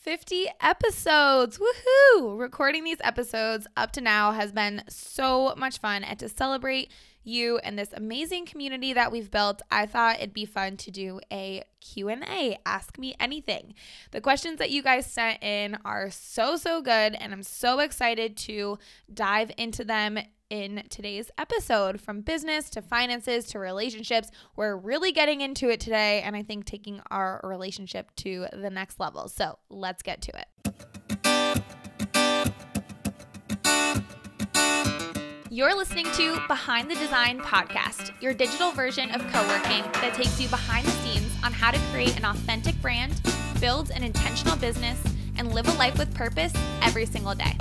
50 episodes. Woohoo! Recording these episodes up to now has been so much fun and to celebrate you and this amazing community that we've built, I thought it'd be fun to do a Q&A, ask me anything. The questions that you guys sent in are so so good and I'm so excited to dive into them in today's episode from business to finances to relationships. We're really getting into it today and I think taking our relationship to the next level. So, let's get to it. You're listening to Behind the Design podcast, your digital version of co working that takes you behind the scenes on how to create an authentic brand, build an intentional business, and live a life with purpose every single day.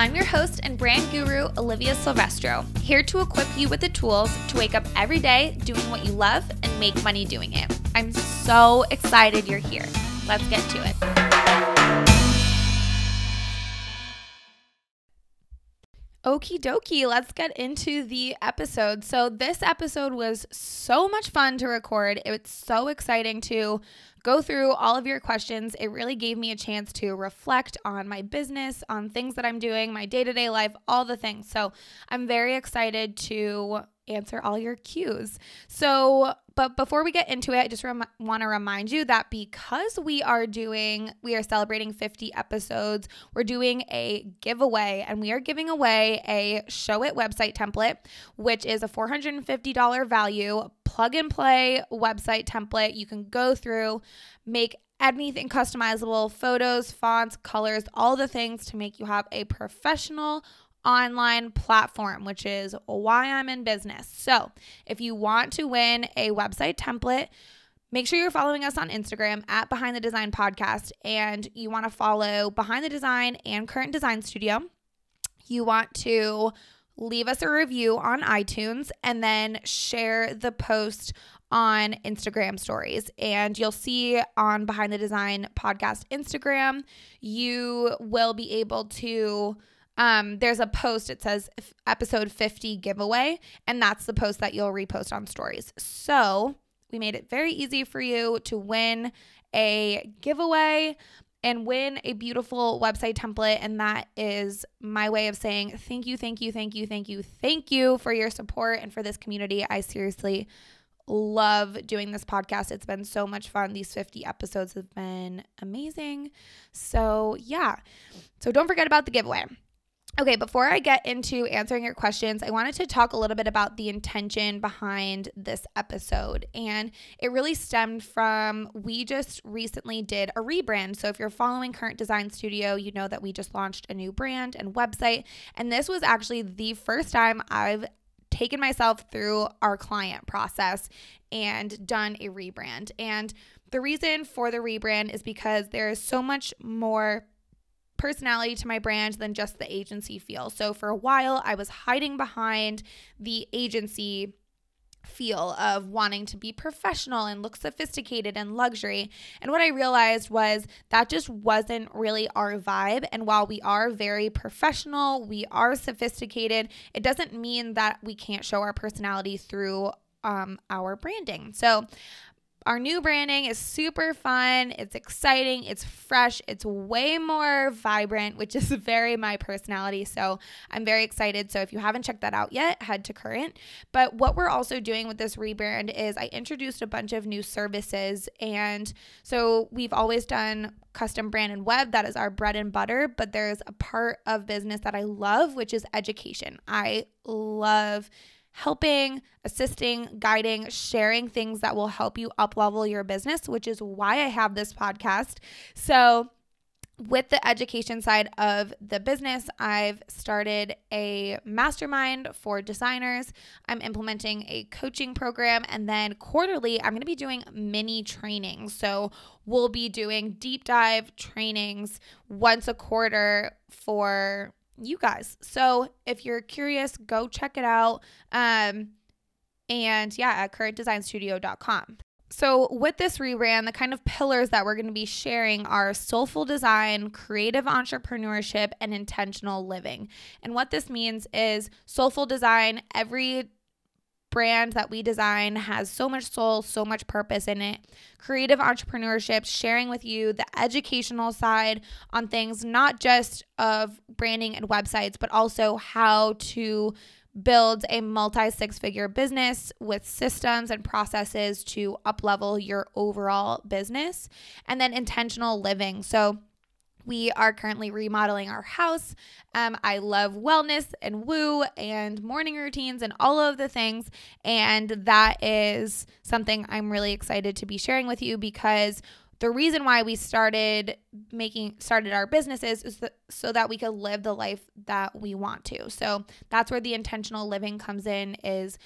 I'm your host and brand guru, Olivia Silvestro, here to equip you with the tools to wake up every day doing what you love and make money doing it. I'm so excited you're here. Let's get to it. Okie dokie, let's get into the episode. So, this episode was so much fun to record. It's so exciting to go through all of your questions. It really gave me a chance to reflect on my business, on things that I'm doing, my day to day life, all the things. So, I'm very excited to answer all your cues. So, but before we get into it, I just rem- want to remind you that because we are doing, we are celebrating 50 episodes, we're doing a giveaway and we are giving away a Showit website template, which is a $450 value plug and play website template. You can go through, make anything customizable photos, fonts, colors, all the things to make you have a professional online platform, which is why I'm in business. So, if you want to win a website template, make sure you're following us on Instagram at Behind the Design Podcast and you want to follow Behind the Design and Current Design Studio. You want to leave us a review on iTunes and then share the post on Instagram stories. And you'll see on Behind the Design Podcast Instagram, you will be able to um, there's a post, it says episode 50 giveaway, and that's the post that you'll repost on stories. So we made it very easy for you to win a giveaway and win a beautiful website template. And that is my way of saying thank you, thank you, thank you, thank you, thank you for your support and for this community. I seriously love doing this podcast. It's been so much fun. These 50 episodes have been amazing. So, yeah. So, don't forget about the giveaway. Okay, before I get into answering your questions, I wanted to talk a little bit about the intention behind this episode. And it really stemmed from we just recently did a rebrand. So if you're following Current Design Studio, you know that we just launched a new brand and website. And this was actually the first time I've taken myself through our client process and done a rebrand. And the reason for the rebrand is because there is so much more personality to my brand than just the agency feel. So for a while, I was hiding behind the agency feel of wanting to be professional and look sophisticated and luxury. And what I realized was that just wasn't really our vibe. And while we are very professional, we are sophisticated, it doesn't mean that we can't show our personality through um, our branding. So our new branding is super fun. It's exciting. It's fresh. It's way more vibrant, which is very my personality. So I'm very excited. So if you haven't checked that out yet, head to Current. But what we're also doing with this rebrand is I introduced a bunch of new services. And so we've always done custom brand and web. That is our bread and butter. But there's a part of business that I love, which is education. I love helping, assisting, guiding, sharing things that will help you up level your business, which is why I have this podcast. So, with the education side of the business, I've started a mastermind for designers. I'm implementing a coaching program, and then quarterly, I'm going to be doing mini trainings. So, we'll be doing deep dive trainings once a quarter for you guys. So if you're curious, go check it out. Um, and yeah, at currentdesignstudio.com. So, with this rebrand, the kind of pillars that we're going to be sharing are soulful design, creative entrepreneurship, and intentional living. And what this means is soulful design, every brand that we design has so much soul, so much purpose in it. Creative entrepreneurship, sharing with you the educational side on things, not just of branding and websites, but also how to build a multi six figure business with systems and processes to uplevel your overall business. And then intentional living. So, we are currently remodeling our house. Um, I love wellness and woo and morning routines and all of the things. And that is something I'm really excited to be sharing with you because the reason why we started making started our businesses is so that we could live the life that we want to. So that's where the intentional living comes in is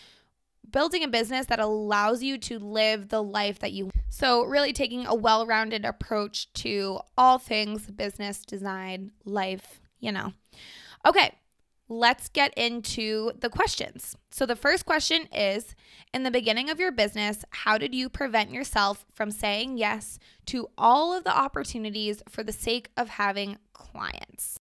building a business that allows you to live the life that you so really taking a well-rounded approach to all things business design life you know. Okay let's get into the questions. So the first question is in the beginning of your business how did you prevent yourself from saying yes to all of the opportunities for the sake of having clients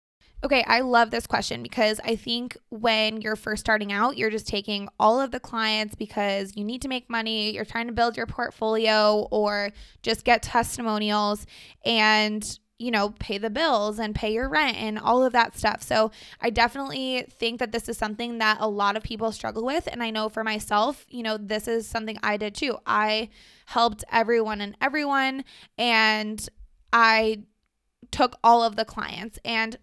Okay, I love this question because I think when you're first starting out, you're just taking all of the clients because you need to make money, you're trying to build your portfolio or just get testimonials and you know, pay the bills and pay your rent and all of that stuff. So, I definitely think that this is something that a lot of people struggle with. And I know for myself, you know, this is something I did too. I helped everyone and everyone, and I took all of the clients. And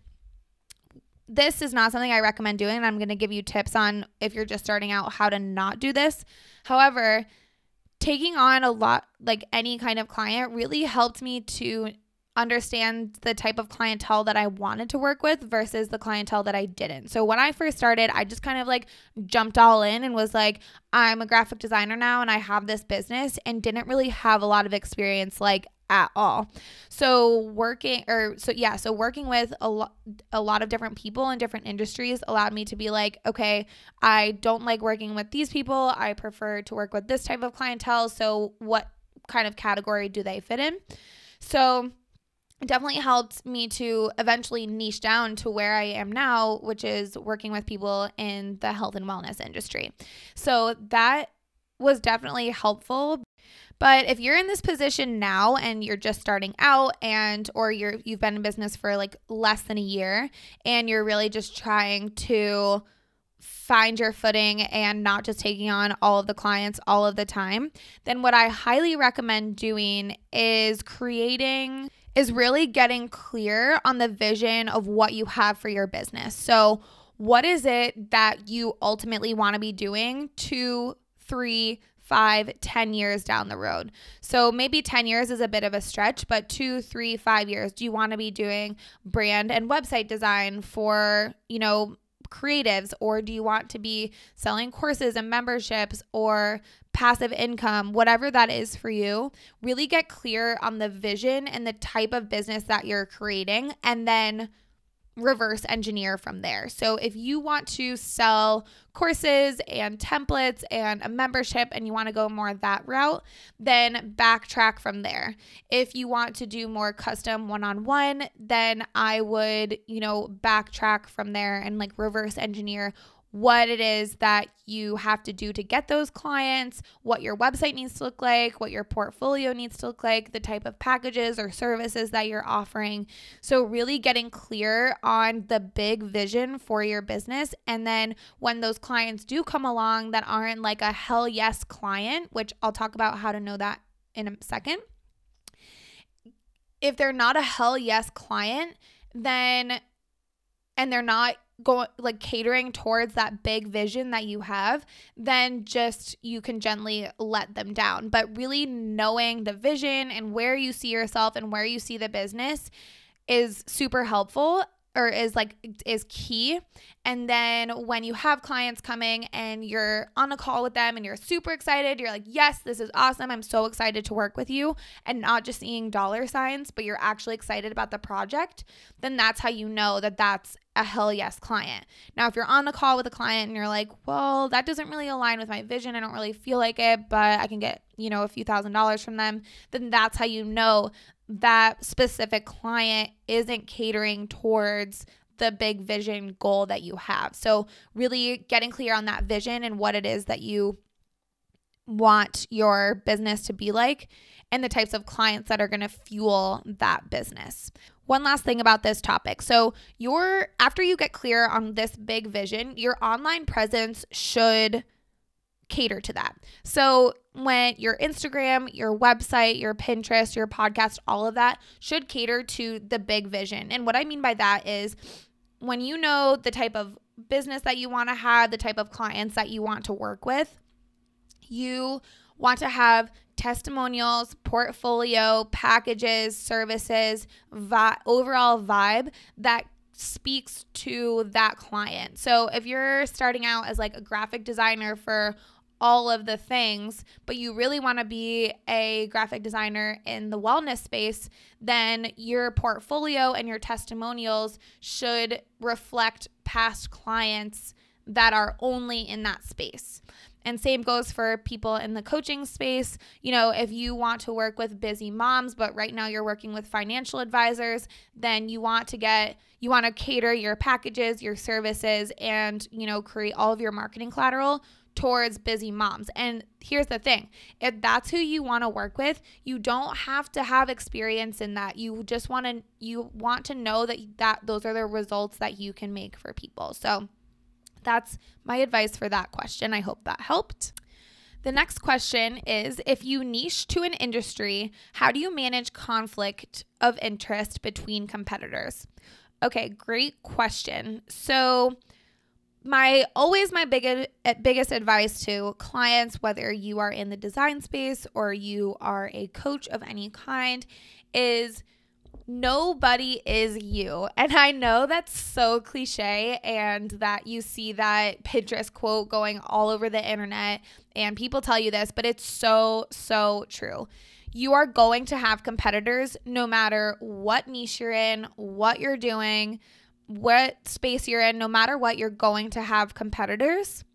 this is not something I recommend doing. And I'm going to give you tips on if you're just starting out how to not do this. However, taking on a lot, like any kind of client, really helped me to understand the type of clientele that I wanted to work with versus the clientele that I didn't. So when I first started, I just kind of like jumped all in and was like, I'm a graphic designer now and I have this business and didn't really have a lot of experience like at all. So working or so yeah, so working with a lot a lot of different people in different industries allowed me to be like, okay, I don't like working with these people. I prefer to work with this type of clientele. So what kind of category do they fit in? So it definitely helped me to eventually niche down to where I am now, which is working with people in the health and wellness industry. So that was definitely helpful but if you're in this position now and you're just starting out and or you're you've been in business for like less than a year and you're really just trying to find your footing and not just taking on all of the clients all of the time, then what I highly recommend doing is creating is really getting clear on the vision of what you have for your business. So, what is it that you ultimately want to be doing two, three, five, ten years down the road. So maybe 10 years is a bit of a stretch, but two, three, five years, do you want to be doing brand and website design for, you know, creatives or do you want to be selling courses and memberships or passive income, whatever that is for you, really get clear on the vision and the type of business that you're creating and then reverse engineer from there. So if you want to sell courses and templates and a membership and you want to go more that route, then backtrack from there. If you want to do more custom one-on-one, then I would, you know, backtrack from there and like reverse engineer what it is that you have to do to get those clients, what your website needs to look like, what your portfolio needs to look like, the type of packages or services that you're offering. So, really getting clear on the big vision for your business. And then when those clients do come along that aren't like a hell yes client, which I'll talk about how to know that in a second. If they're not a hell yes client, then and they're not going like catering towards that big vision that you have, then just you can gently let them down. But really knowing the vision and where you see yourself and where you see the business is super helpful or is like is key. And then when you have clients coming and you're on a call with them and you're super excited you're like yes this is awesome. I'm so excited to work with you and not just seeing dollar signs but you're actually excited about the project then that's how you know that that's a hell yes client. Now if you're on a call with a client and you're like well that doesn't really align with my vision. I don't really feel like it but i can get you know a few thousand dollars from them then that's how you know that specific client isn't catering towards the big vision goal that you have. So, really getting clear on that vision and what it is that you want your business to be like and the types of clients that are going to fuel that business. One last thing about this topic. So, your after you get clear on this big vision, your online presence should cater to that. So, when your Instagram, your website, your Pinterest, your podcast, all of that should cater to the big vision. And what I mean by that is when you know the type of business that you want to have, the type of clients that you want to work with, you want to have testimonials, portfolio, packages, services, vi- overall vibe that speaks to that client. So if you're starting out as like a graphic designer for all of the things, but you really want to be a graphic designer in the wellness space, then your portfolio and your testimonials should reflect past clients that are only in that space. And same goes for people in the coaching space. You know, if you want to work with busy moms, but right now you're working with financial advisors, then you want to get, you want to cater your packages, your services, and, you know, create all of your marketing collateral towards busy moms. And here's the thing if that's who you want to work with, you don't have to have experience in that. You just want to, you want to know that, that those are the results that you can make for people. So, that's my advice for that question. I hope that helped. The next question is If you niche to an industry, how do you manage conflict of interest between competitors? Okay, great question. So, my always my biggest eh, biggest advice to clients whether you are in the design space or you are a coach of any kind is nobody is you. And I know that's so cliche and that you see that Pinterest quote going all over the internet and people tell you this, but it's so, so true. You are going to have competitors no matter what niche you're in, what you're doing, what space you're in, no matter what, you're going to have competitors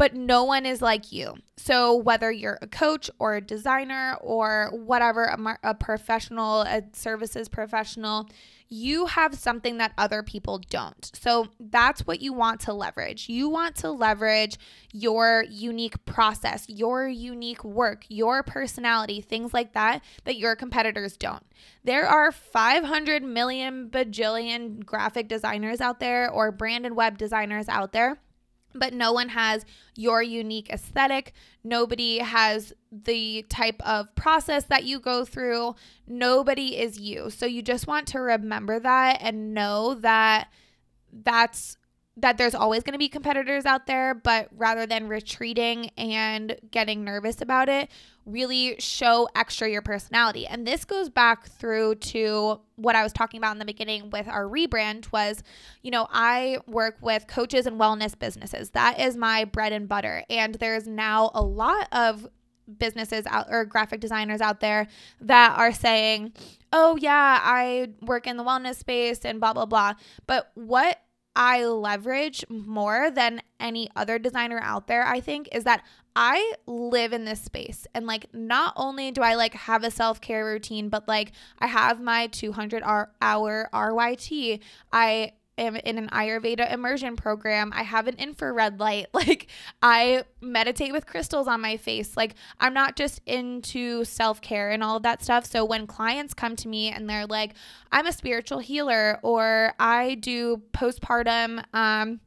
but no one is like you. So, whether you're a coach or a designer or whatever, a, a, professional, a services professional, you have something that other people don't. So, that's what you want to leverage. You want to leverage your unique process, your unique work, your personality, things like that, that your competitors don't. There are 500 million bajillion graphic designers out there or brand and web designers out there but no one has your unique aesthetic. Nobody has the type of process that you go through. Nobody is you. So you just want to remember that and know that that's that there's always going to be competitors out there, but rather than retreating and getting nervous about it, really show extra your personality. And this goes back through to what I was talking about in the beginning with our rebrand was, you know, I work with coaches and wellness businesses. That is my bread and butter. And there's now a lot of businesses out or graphic designers out there that are saying, "Oh yeah, I work in the wellness space and blah blah blah." But what I leverage more than any other designer out there, I think, is that I live in this space. And like, not only do I like have a self care routine, but like, I have my 200 hour RYT. I am in an Ayurveda immersion program. I have an infrared light. Like I meditate with crystals on my face. Like I'm not just into self-care and all of that stuff. So when clients come to me and they're like, "I'm a spiritual healer," or "I do postpartum um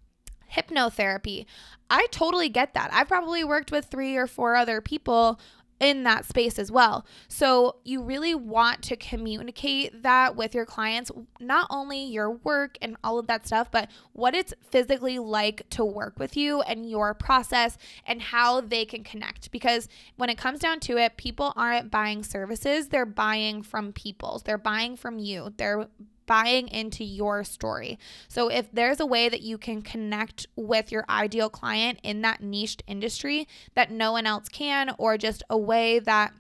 hypnotherapy." I totally get that. I've probably worked with 3 or 4 other people in that space as well. So you really want to communicate that with your clients, not only your work and all of that stuff, but what it's physically like to work with you and your process and how they can connect. Because when it comes down to it, people aren't buying services, they're buying from people. They're buying from you. They're buying into your story. So if there's a way that you can connect with your ideal client in that niched industry that no one else can, or just a way that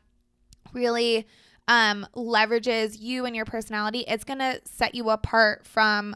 really um, leverages you and your personality, it's going to set you apart from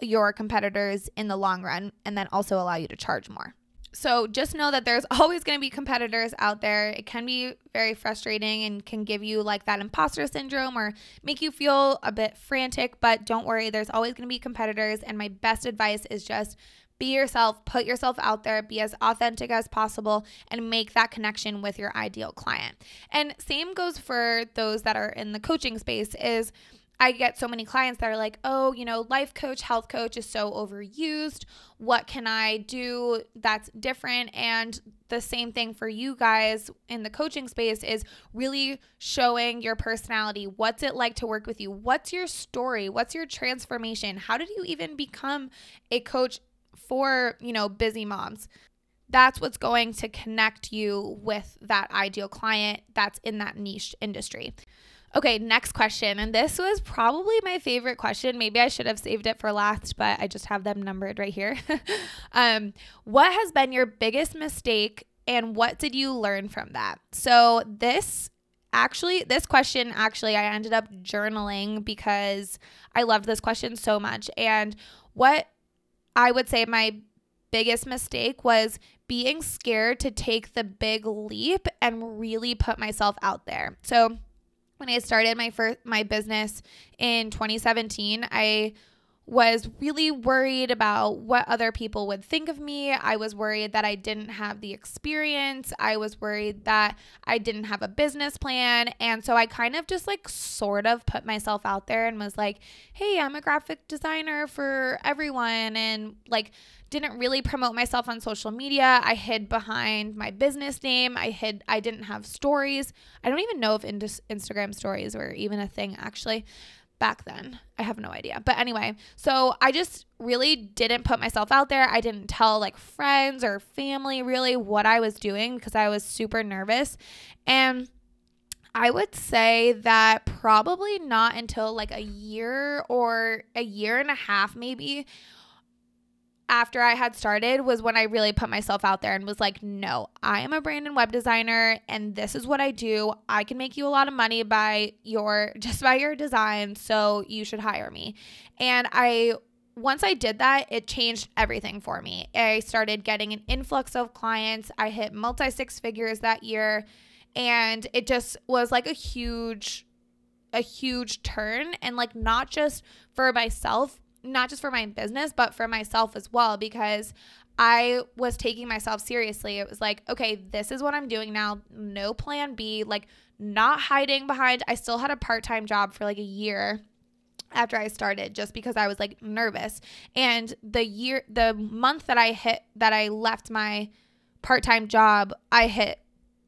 your competitors in the long run and then also allow you to charge more. So just know that there's always going to be competitors out there. It can be very frustrating and can give you like that imposter syndrome or make you feel a bit frantic, but don't worry, there's always going to be competitors. And my best advice is just be yourself, put yourself out there, be as authentic as possible, and make that connection with your ideal client. And same goes for those that are in the coaching space is I get so many clients that are like, oh, you know, life coach, health coach is so overused. What can I do that's different? And the same thing for you guys in the coaching space is really showing your personality. What's it like to work with you? What's your story? What's your transformation? How did you even become a coach for, you know, busy moms? That's what's going to connect you with that ideal client that's in that niche industry. Okay, next question. And this was probably my favorite question. Maybe I should have saved it for last, but I just have them numbered right here. um, what has been your biggest mistake and what did you learn from that? So, this actually, this question actually, I ended up journaling because I loved this question so much. And what I would say my biggest mistake was being scared to take the big leap and really put myself out there. So, when I started my first my business in 2017, I was really worried about what other people would think of me. I was worried that I didn't have the experience. I was worried that I didn't have a business plan. And so I kind of just like sort of put myself out there and was like, hey, I'm a graphic designer for everyone. And like, didn't really promote myself on social media. I hid behind my business name. I hid I didn't have stories. I don't even know if Instagram stories were even a thing actually back then. I have no idea. But anyway, so I just really didn't put myself out there. I didn't tell like friends or family really what I was doing because I was super nervous. And I would say that probably not until like a year or a year and a half maybe after I had started was when I really put myself out there and was like, no, I am a brand and web designer and this is what I do. I can make you a lot of money by your just by your design, so you should hire me. And I once I did that, it changed everything for me. I started getting an influx of clients. I hit multi six figures that year and it just was like a huge a huge turn and like not just for myself not just for my business, but for myself as well, because I was taking myself seriously. It was like, okay, this is what I'm doing now. No plan B, like not hiding behind. I still had a part time job for like a year after I started just because I was like nervous. And the year, the month that I hit, that I left my part time job, I hit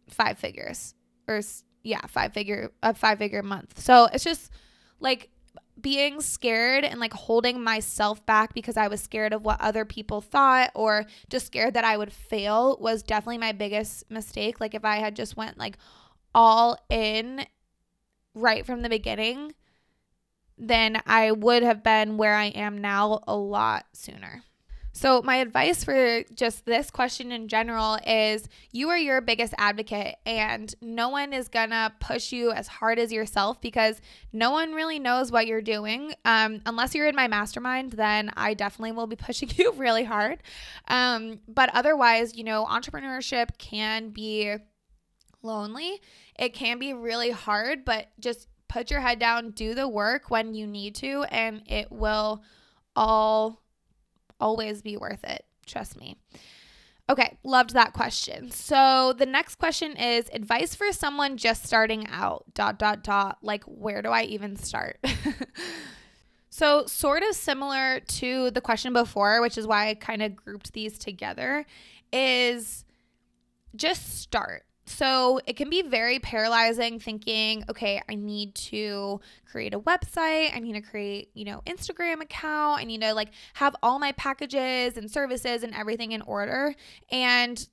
five figures or yeah, five figure, a five figure month. So it's just like, being scared and like holding myself back because I was scared of what other people thought or just scared that I would fail was definitely my biggest mistake. Like if I had just went like all in right from the beginning, then I would have been where I am now a lot sooner. So, my advice for just this question in general is you are your biggest advocate, and no one is gonna push you as hard as yourself because no one really knows what you're doing. Um, unless you're in my mastermind, then I definitely will be pushing you really hard. Um, but otherwise, you know, entrepreneurship can be lonely, it can be really hard, but just put your head down, do the work when you need to, and it will all always be worth it. Trust me. Okay, loved that question. So the next question is advice for someone just starting out. Dot dot dot. Like, where do I even start? so, sort of similar to the question before, which is why I kind of grouped these together, is just start. So it can be very paralyzing thinking, okay, I need to create a website, I need to create, you know, Instagram account, I need to like have all my packages and services and everything in order. And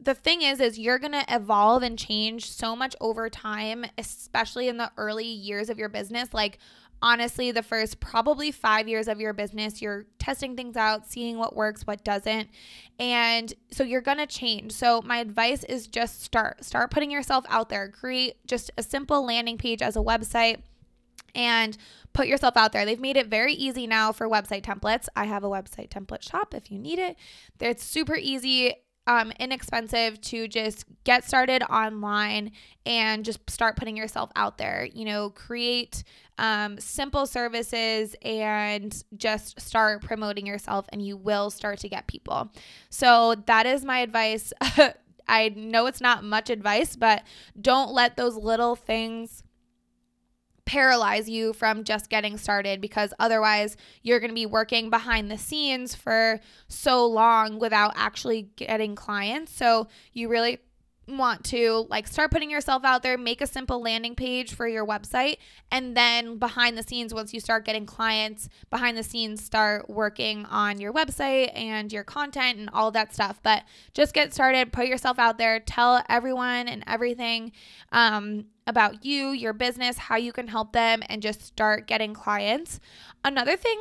the thing is is you're going to evolve and change so much over time, especially in the early years of your business. Like honestly, the first probably five years of your business, you're testing things out, seeing what works, what doesn't. And so you're going to change. So, my advice is just start. Start putting yourself out there. Create just a simple landing page as a website and put yourself out there. They've made it very easy now for website templates. I have a website template shop if you need it. It's super easy. Um, inexpensive to just get started online and just start putting yourself out there. You know, create um, simple services and just start promoting yourself, and you will start to get people. So, that is my advice. I know it's not much advice, but don't let those little things paralyze you from just getting started because otherwise you're going to be working behind the scenes for so long without actually getting clients. So you really want to like start putting yourself out there, make a simple landing page for your website, and then behind the scenes, once you start getting clients, behind the scenes, start working on your website and your content and all that stuff. But just get started, put yourself out there, tell everyone and everything um, about you, your business, how you can help them, and just start getting clients. Another thing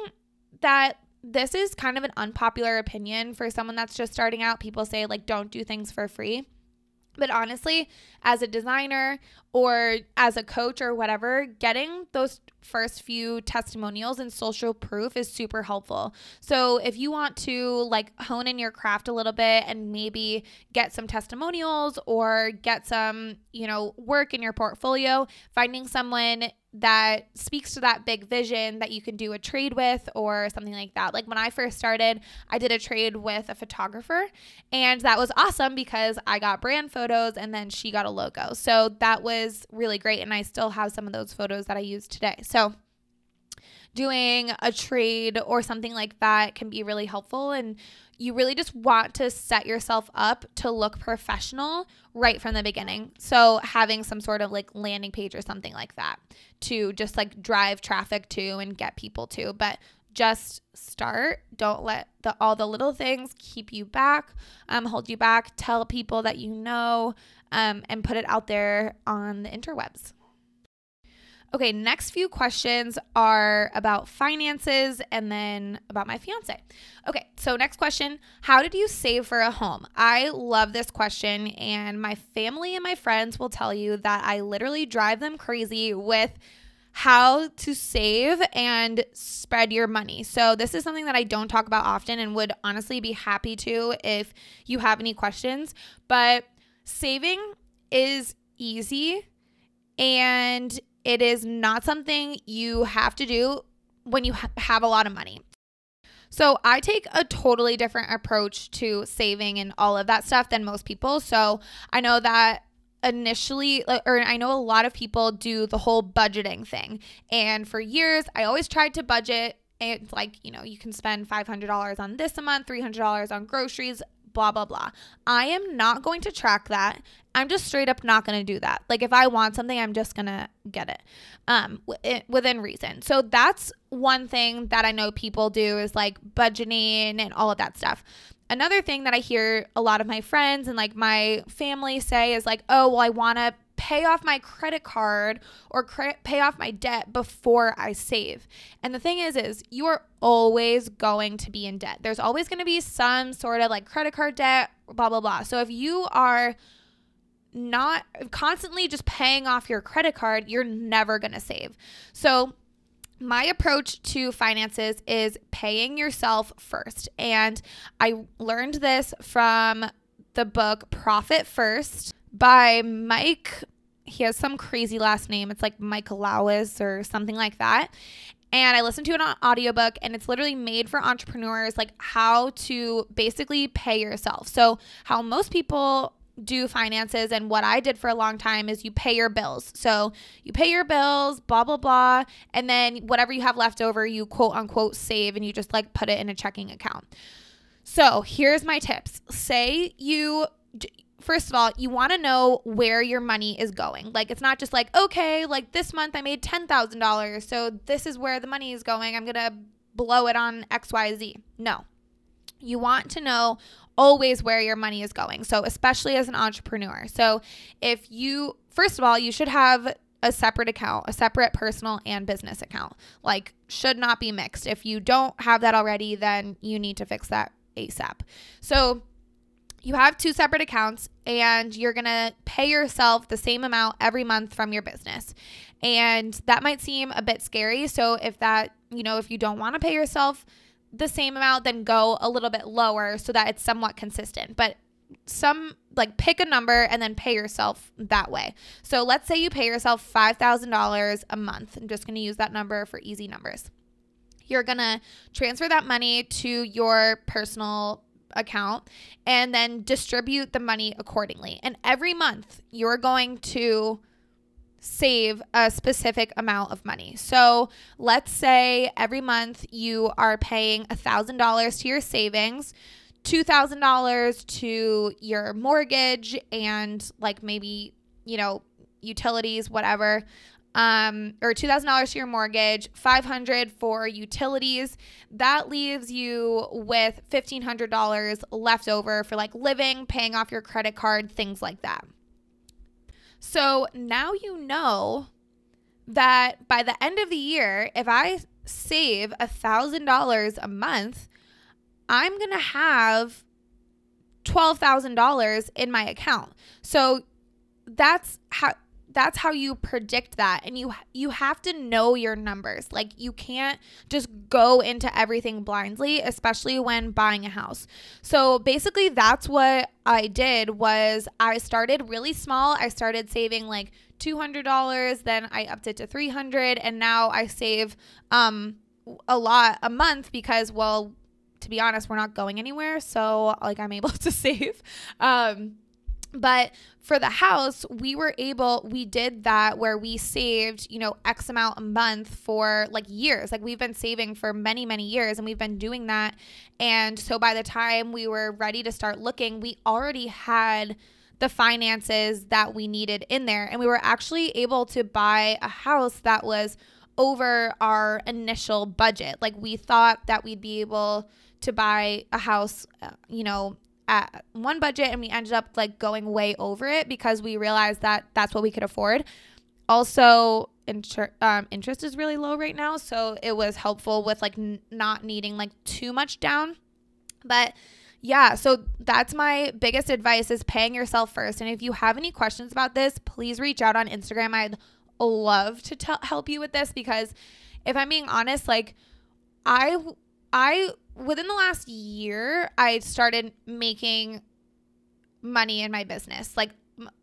that this is kind of an unpopular opinion for someone that's just starting out. People say, like, don't do things for free. But honestly, as a designer or as a coach or whatever, getting those first few testimonials and social proof is super helpful. So if you want to like hone in your craft a little bit and maybe get some testimonials or get some, you know, work in your portfolio, finding someone that speaks to that big vision that you can do a trade with or something like that. Like when I first started, I did a trade with a photographer and that was awesome because I got brand photos and then she got a logo. So that was really great and I still have some of those photos that I use today. So doing a trade or something like that can be really helpful and you really just want to set yourself up to look professional right from the beginning. So having some sort of like landing page or something like that to just like drive traffic to and get people to, but just start. Don't let the all the little things keep you back, um, hold you back. Tell people that you know, um, and put it out there on the interwebs. Okay, next few questions are about finances and then about my fiance. Okay, so next question How did you save for a home? I love this question, and my family and my friends will tell you that I literally drive them crazy with how to save and spread your money. So, this is something that I don't talk about often and would honestly be happy to if you have any questions. But saving is easy and it is not something you have to do when you ha- have a lot of money. So I take a totally different approach to saving and all of that stuff than most people. So I know that initially or I know a lot of people do the whole budgeting thing. And for years I always tried to budget it's like, you know, you can spend $500 on this a month, $300 on groceries, blah, blah, blah. I am not going to track that. I'm just straight up not going to do that. Like if I want something, I'm just going to get it um within reason. So that's one thing that I know people do is like budgeting and all of that stuff. Another thing that I hear a lot of my friends and like my family say is like, "Oh, well I want to pay off my credit card or cre- pay off my debt before I save. And the thing is is you are always going to be in debt. There's always going to be some sort of like credit card debt, blah blah blah. So if you are not constantly just paying off your credit card, you're never going to save. So my approach to finances is paying yourself first. And I learned this from the book Profit First by Mike. He has some crazy last name. It's like Mike Lowis or something like that. And I listened to on audiobook and it's literally made for entrepreneurs like how to basically pay yourself. So, how most people do finances and what I did for a long time is you pay your bills. So you pay your bills, blah blah blah, and then whatever you have left over you quote unquote save and you just like put it in a checking account. So, here's my tips. Say you first of all, you want to know where your money is going. Like, it's not just like, okay, like this month I made $10,000. So this is where the money is going. I'm going to blow it on XYZ. No. You want to know always where your money is going. So, especially as an entrepreneur. So, if you, first of all, you should have a separate account, a separate personal and business account. Like, should not be mixed. If you don't have that already, then you need to fix that ASAP. So, you have two separate accounts and you're going to pay yourself the same amount every month from your business. And that might seem a bit scary. So if that, you know, if you don't want to pay yourself the same amount, then go a little bit lower so that it's somewhat consistent. But some like pick a number and then pay yourself that way. So let's say you pay yourself $5,000 a month. I'm just going to use that number for easy numbers. You're going to transfer that money to your personal account and then distribute the money accordingly. And every month you're going to save a specific amount of money. So let's say every month you are paying $1,000 to your savings. $2,000 to your mortgage and like maybe, you know, utilities, whatever. Um, or $2,000 to your mortgage, 500 for utilities. That leaves you with $1,500 left over for like living, paying off your credit card, things like that. So now you know that by the end of the year, if I save $1,000 a month, I'm going to have $12,000 in my account. So that's how that's how you predict that and you you have to know your numbers like you can't just go into everything blindly especially when buying a house so basically that's what i did was i started really small i started saving like $200 then i upped it to 300 and now i save um a lot a month because well to be honest, we're not going anywhere. So, like, I'm able to save. Um, but for the house, we were able, we did that where we saved, you know, X amount a month for like years. Like we've been saving for many, many years and we've been doing that. And so by the time we were ready to start looking, we already had the finances that we needed in there. And we were actually able to buy a house that was over our initial budget. Like we thought that we'd be able to buy a house, uh, you know, at one budget and we ended up like going way over it because we realized that that's what we could afford. Also, inter- um, interest is really low right now, so it was helpful with like n- not needing like too much down. But yeah, so that's my biggest advice is paying yourself first. And if you have any questions about this, please reach out on Instagram. I'd love to tell help you with this because if I'm being honest, like I I within the last year, I started making money in my business, like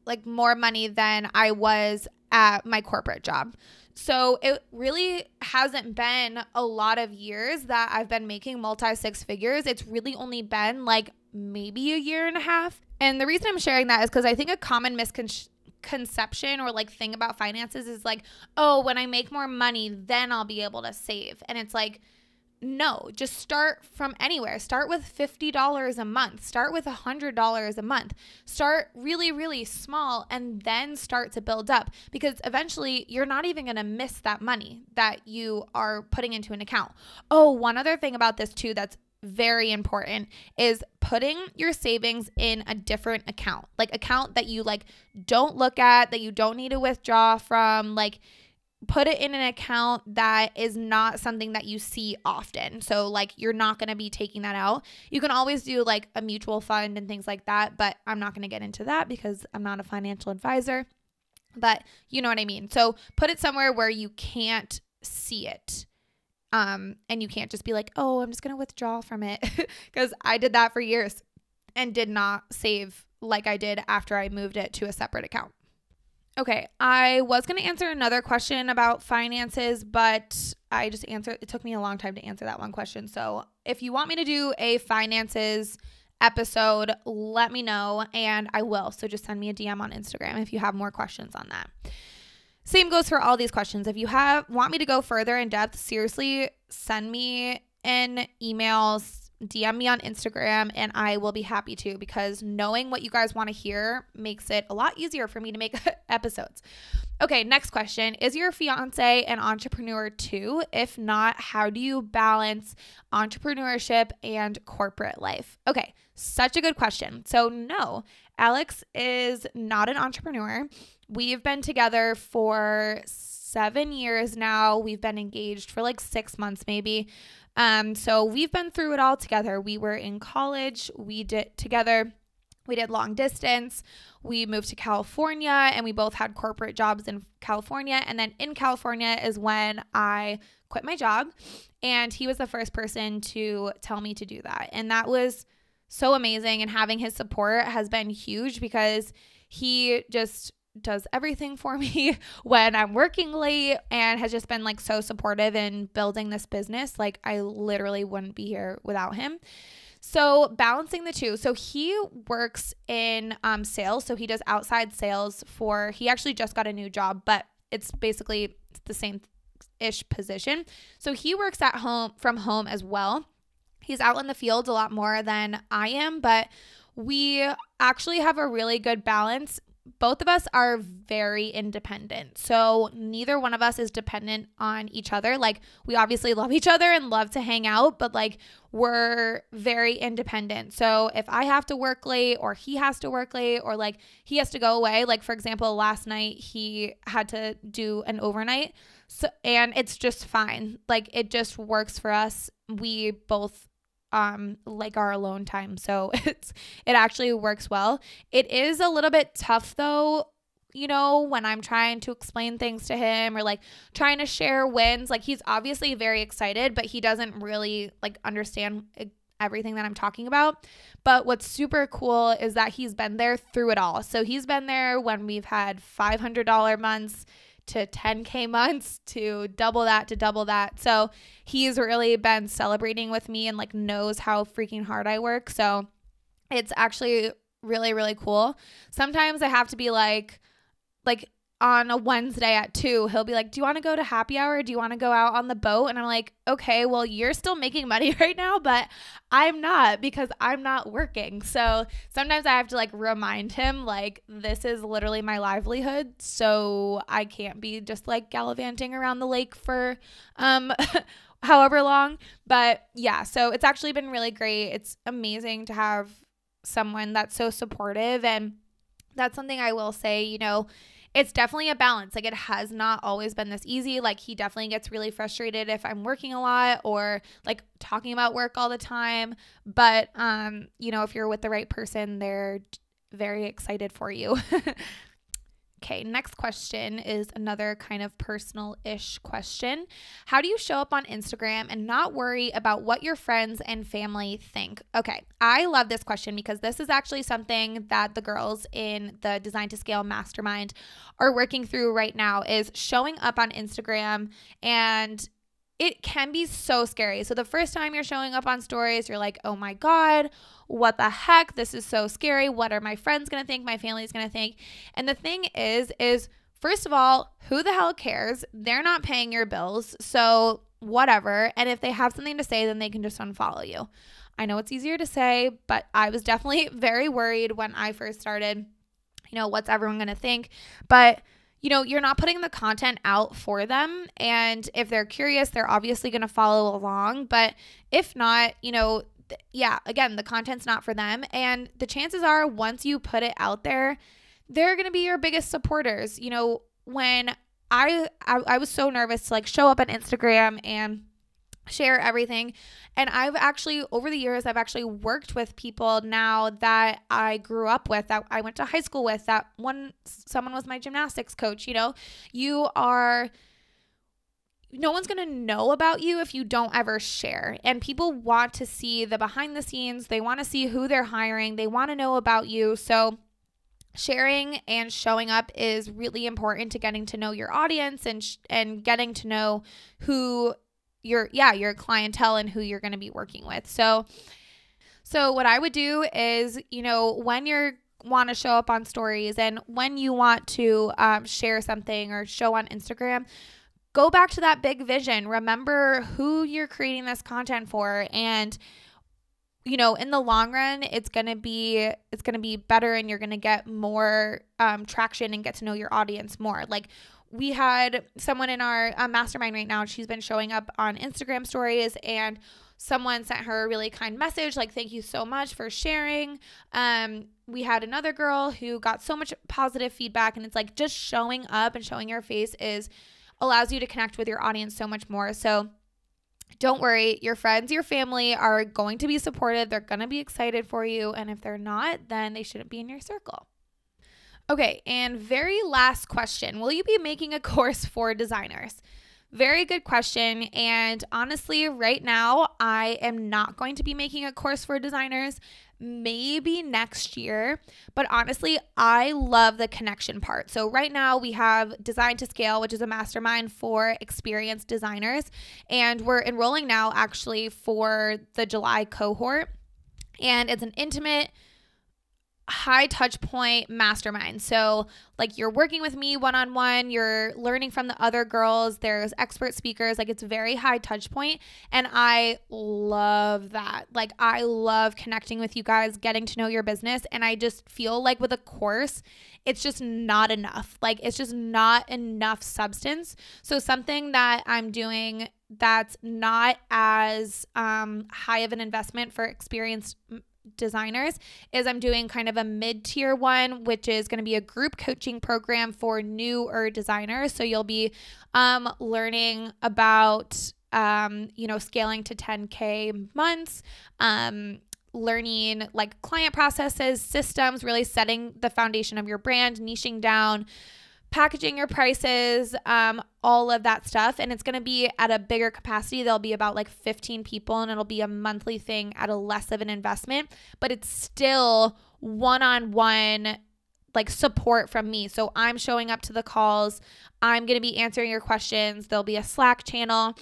like more money than I was at my corporate job. So it really hasn't been a lot of years that I've been making multi six figures. It's really only been like maybe a year and a half. And the reason I'm sharing that is because I think a common misconception or like thing about finances is like, oh, when I make more money, then I'll be able to save. And it's like, no, just start from anywhere. Start with $50 a month. Start with $100 a month. Start really, really small and then start to build up because eventually you're not even going to miss that money that you are putting into an account. Oh, one other thing about this too that's very important is putting your savings in a different account. Like account that you like don't look at, that you don't need to withdraw from, like put it in an account that is not something that you see often. So, like, you're not going to be taking that out. You can always do like a mutual fund and things like that, but I'm not going to get into that because I'm not a financial advisor. But you know what I mean. So, put it somewhere where you can't see it. Um, and you can't just be like, oh, I'm just going to withdraw from it. Because I did that for years and did not save like I did after I moved it to a separate account. Okay, I was going to answer another question about finances, but I just answered it took me a long time to answer that one question. So, if you want me to do a finances episode, let me know and I will. So, just send me a DM on Instagram if you have more questions on that. Same goes for all these questions. If you have want me to go further in depth, seriously, send me an email, DM me on Instagram and I will be happy to because knowing what you guys want to hear makes it a lot easier for me to make episodes. Okay, next question. Is your fiance an entrepreneur too? If not, how do you balance entrepreneurship and corporate life? Okay, such a good question. So, no, Alex is not an entrepreneur. We've been together for seven years now. We've been engaged for like six months, maybe. Um, so we've been through it all together. We were in college, we did together. We did long distance. We moved to California and we both had corporate jobs in California. And then in California is when I quit my job. And he was the first person to tell me to do that. And that was so amazing and having his support has been huge because he just does everything for me when I'm working late and has just been like so supportive in building this business. Like I literally wouldn't be here without him. So balancing the two. So he works in um, sales. So he does outside sales for. He actually just got a new job, but it's basically the same ish position. So he works at home from home as well. He's out in the field a lot more than I am, but we actually have a really good balance both of us are very independent. So neither one of us is dependent on each other. Like we obviously love each other and love to hang out, but like we're very independent. So if I have to work late or he has to work late or like he has to go away, like for example, last night he had to do an overnight. So and it's just fine. Like it just works for us. We both um like our alone time. So it's it actually works well. It is a little bit tough though, you know, when I'm trying to explain things to him or like trying to share wins. Like he's obviously very excited, but he doesn't really like understand everything that I'm talking about. But what's super cool is that he's been there through it all. So he's been there when we've had $500 months to 10K months to double that to double that. So he's really been celebrating with me and like knows how freaking hard I work. So it's actually really, really cool. Sometimes I have to be like, like on a Wednesday at two, he'll be like, Do you want to go to happy hour? Do you want to go out on the boat? And I'm like, Okay, well, you're still making money right now, but I'm not because I'm not working. So sometimes I have to like remind him, like, this is literally my livelihood. So I can't be just like gallivanting around the lake for, um, however long. But yeah, so it's actually been really great. It's amazing to have someone that's so supportive. And that's something I will say, you know, it's definitely a balance. Like it has not always been this easy. Like he definitely gets really frustrated if I'm working a lot or like talking about work all the time. But um, you know, if you're with the right person, they're very excited for you. Okay, next question is another kind of personal ish question. How do you show up on Instagram and not worry about what your friends and family think? Okay, I love this question because this is actually something that the girls in the Design to Scale Mastermind are working through right now is showing up on Instagram and it can be so scary. So the first time you're showing up on stories, you're like, "Oh my god, what the heck? This is so scary. What are my friends going to think? My family's going to think?" And the thing is is first of all, who the hell cares? They're not paying your bills. So whatever. And if they have something to say, then they can just unfollow you. I know it's easier to say, but I was definitely very worried when I first started. You know, what's everyone going to think? But you know, you're not putting the content out for them. And if they're curious, they're obviously going to follow along. But if not, you know, yeah, again, the content's not for them. And the chances are, once you put it out there, they're going to be your biggest supporters. You know, when I, I, I was so nervous to like show up on Instagram and share everything. And I've actually, over the years, I've actually worked with people now that I grew up with, that I went to high school with, that one, someone was my gymnastics coach. You know, you are, no one's going to know about you if you don't ever share. And people want to see the behind the scenes, they want to see who they're hiring, they want to know about you. So, sharing and showing up is really important to getting to know your audience and sh- and getting to know who your yeah your clientele and who you're going to be working with so so what i would do is you know when you're want to show up on stories and when you want to um, share something or show on instagram go back to that big vision. Remember who you're creating this content for and you know in the long run it's going to be it's going to be better and you're going to get more um, traction and get to know your audience more. Like we had someone in our uh, mastermind right now. She's been showing up on Instagram stories and someone sent her a really kind message like thank you so much for sharing. Um, we had another girl who got so much positive feedback and it's like just showing up and showing your face is allows you to connect with your audience so much more. So don't worry your friends your family are going to be supported. They're going to be excited for you. And if they're not then they shouldn't be in your circle. Okay, and very last question. Will you be making a course for designers? Very good question. And honestly, right now, I am not going to be making a course for designers maybe next year. But honestly, I love the connection part. So, right now we have Design to Scale, which is a mastermind for experienced designers. And we're enrolling now actually for the July cohort. And it's an intimate, high touch point mastermind. So, like, you're working with me one on one, you're learning from the other girls, there's expert speakers. Like, it's very high touch point, And I love that. Like, I love connecting with you guys, getting to know your business. And I just feel like with a course, it's just not enough. Like, it's just not enough substance. So, something that I'm doing that's not as um, high of an investment for experienced designers is I'm doing kind of a mid tier one, which is going to be a group coaching program for newer designers. So you'll be um, learning about, um, you know, scaling to 10K months. Um, learning like client processes, systems, really setting the foundation of your brand, niching down, packaging your prices, um, all of that stuff. And it's going to be at a bigger capacity. There'll be about like 15 people, and it'll be a monthly thing at a less of an investment, but it's still one on one like support from me. So I'm showing up to the calls. I'm going to be answering your questions. There'll be a Slack channel.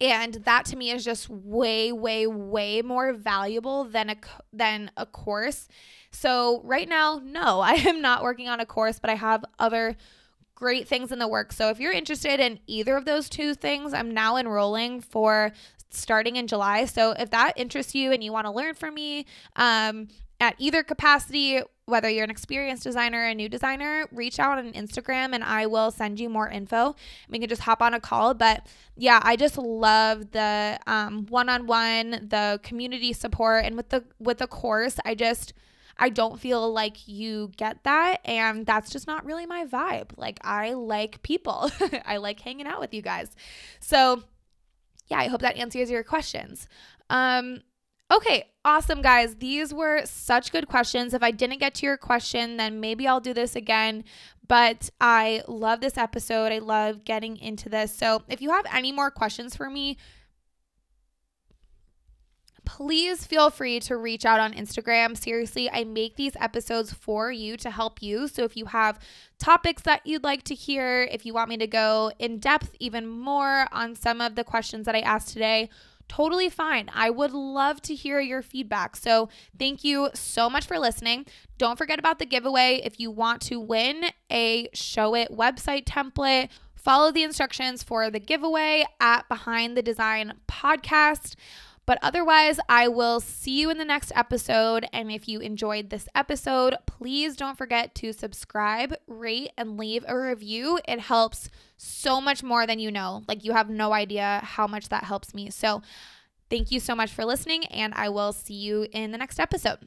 And that to me is just way way way more valuable than a than a course so, right now, no, I am not working on a course, but I have other great things in the works. So, if you're interested in either of those two things, I'm now enrolling for starting in July. So, if that interests you and you want to learn from me um, at either capacity, whether you're an experienced designer or a new designer, reach out on Instagram and I will send you more info. We can just hop on a call. But yeah, I just love the um, one-on-one, the community support, and with the with the course, I just I don't feel like you get that. And that's just not really my vibe. Like, I like people, I like hanging out with you guys. So, yeah, I hope that answers your questions. Um, Okay, awesome, guys. These were such good questions. If I didn't get to your question, then maybe I'll do this again. But I love this episode. I love getting into this. So if you have any more questions for me, please feel free to reach out on Instagram. Seriously, I make these episodes for you to help you. So if you have topics that you'd like to hear, if you want me to go in depth even more on some of the questions that I asked today, totally fine. I would love to hear your feedback. So, thank you so much for listening. Don't forget about the giveaway. If you want to win a Showit website template, follow the instructions for the giveaway at Behind the Design podcast. But otherwise, I will see you in the next episode. And if you enjoyed this episode, please don't forget to subscribe, rate, and leave a review. It helps so much more than you know. Like, you have no idea how much that helps me. So, thank you so much for listening, and I will see you in the next episode.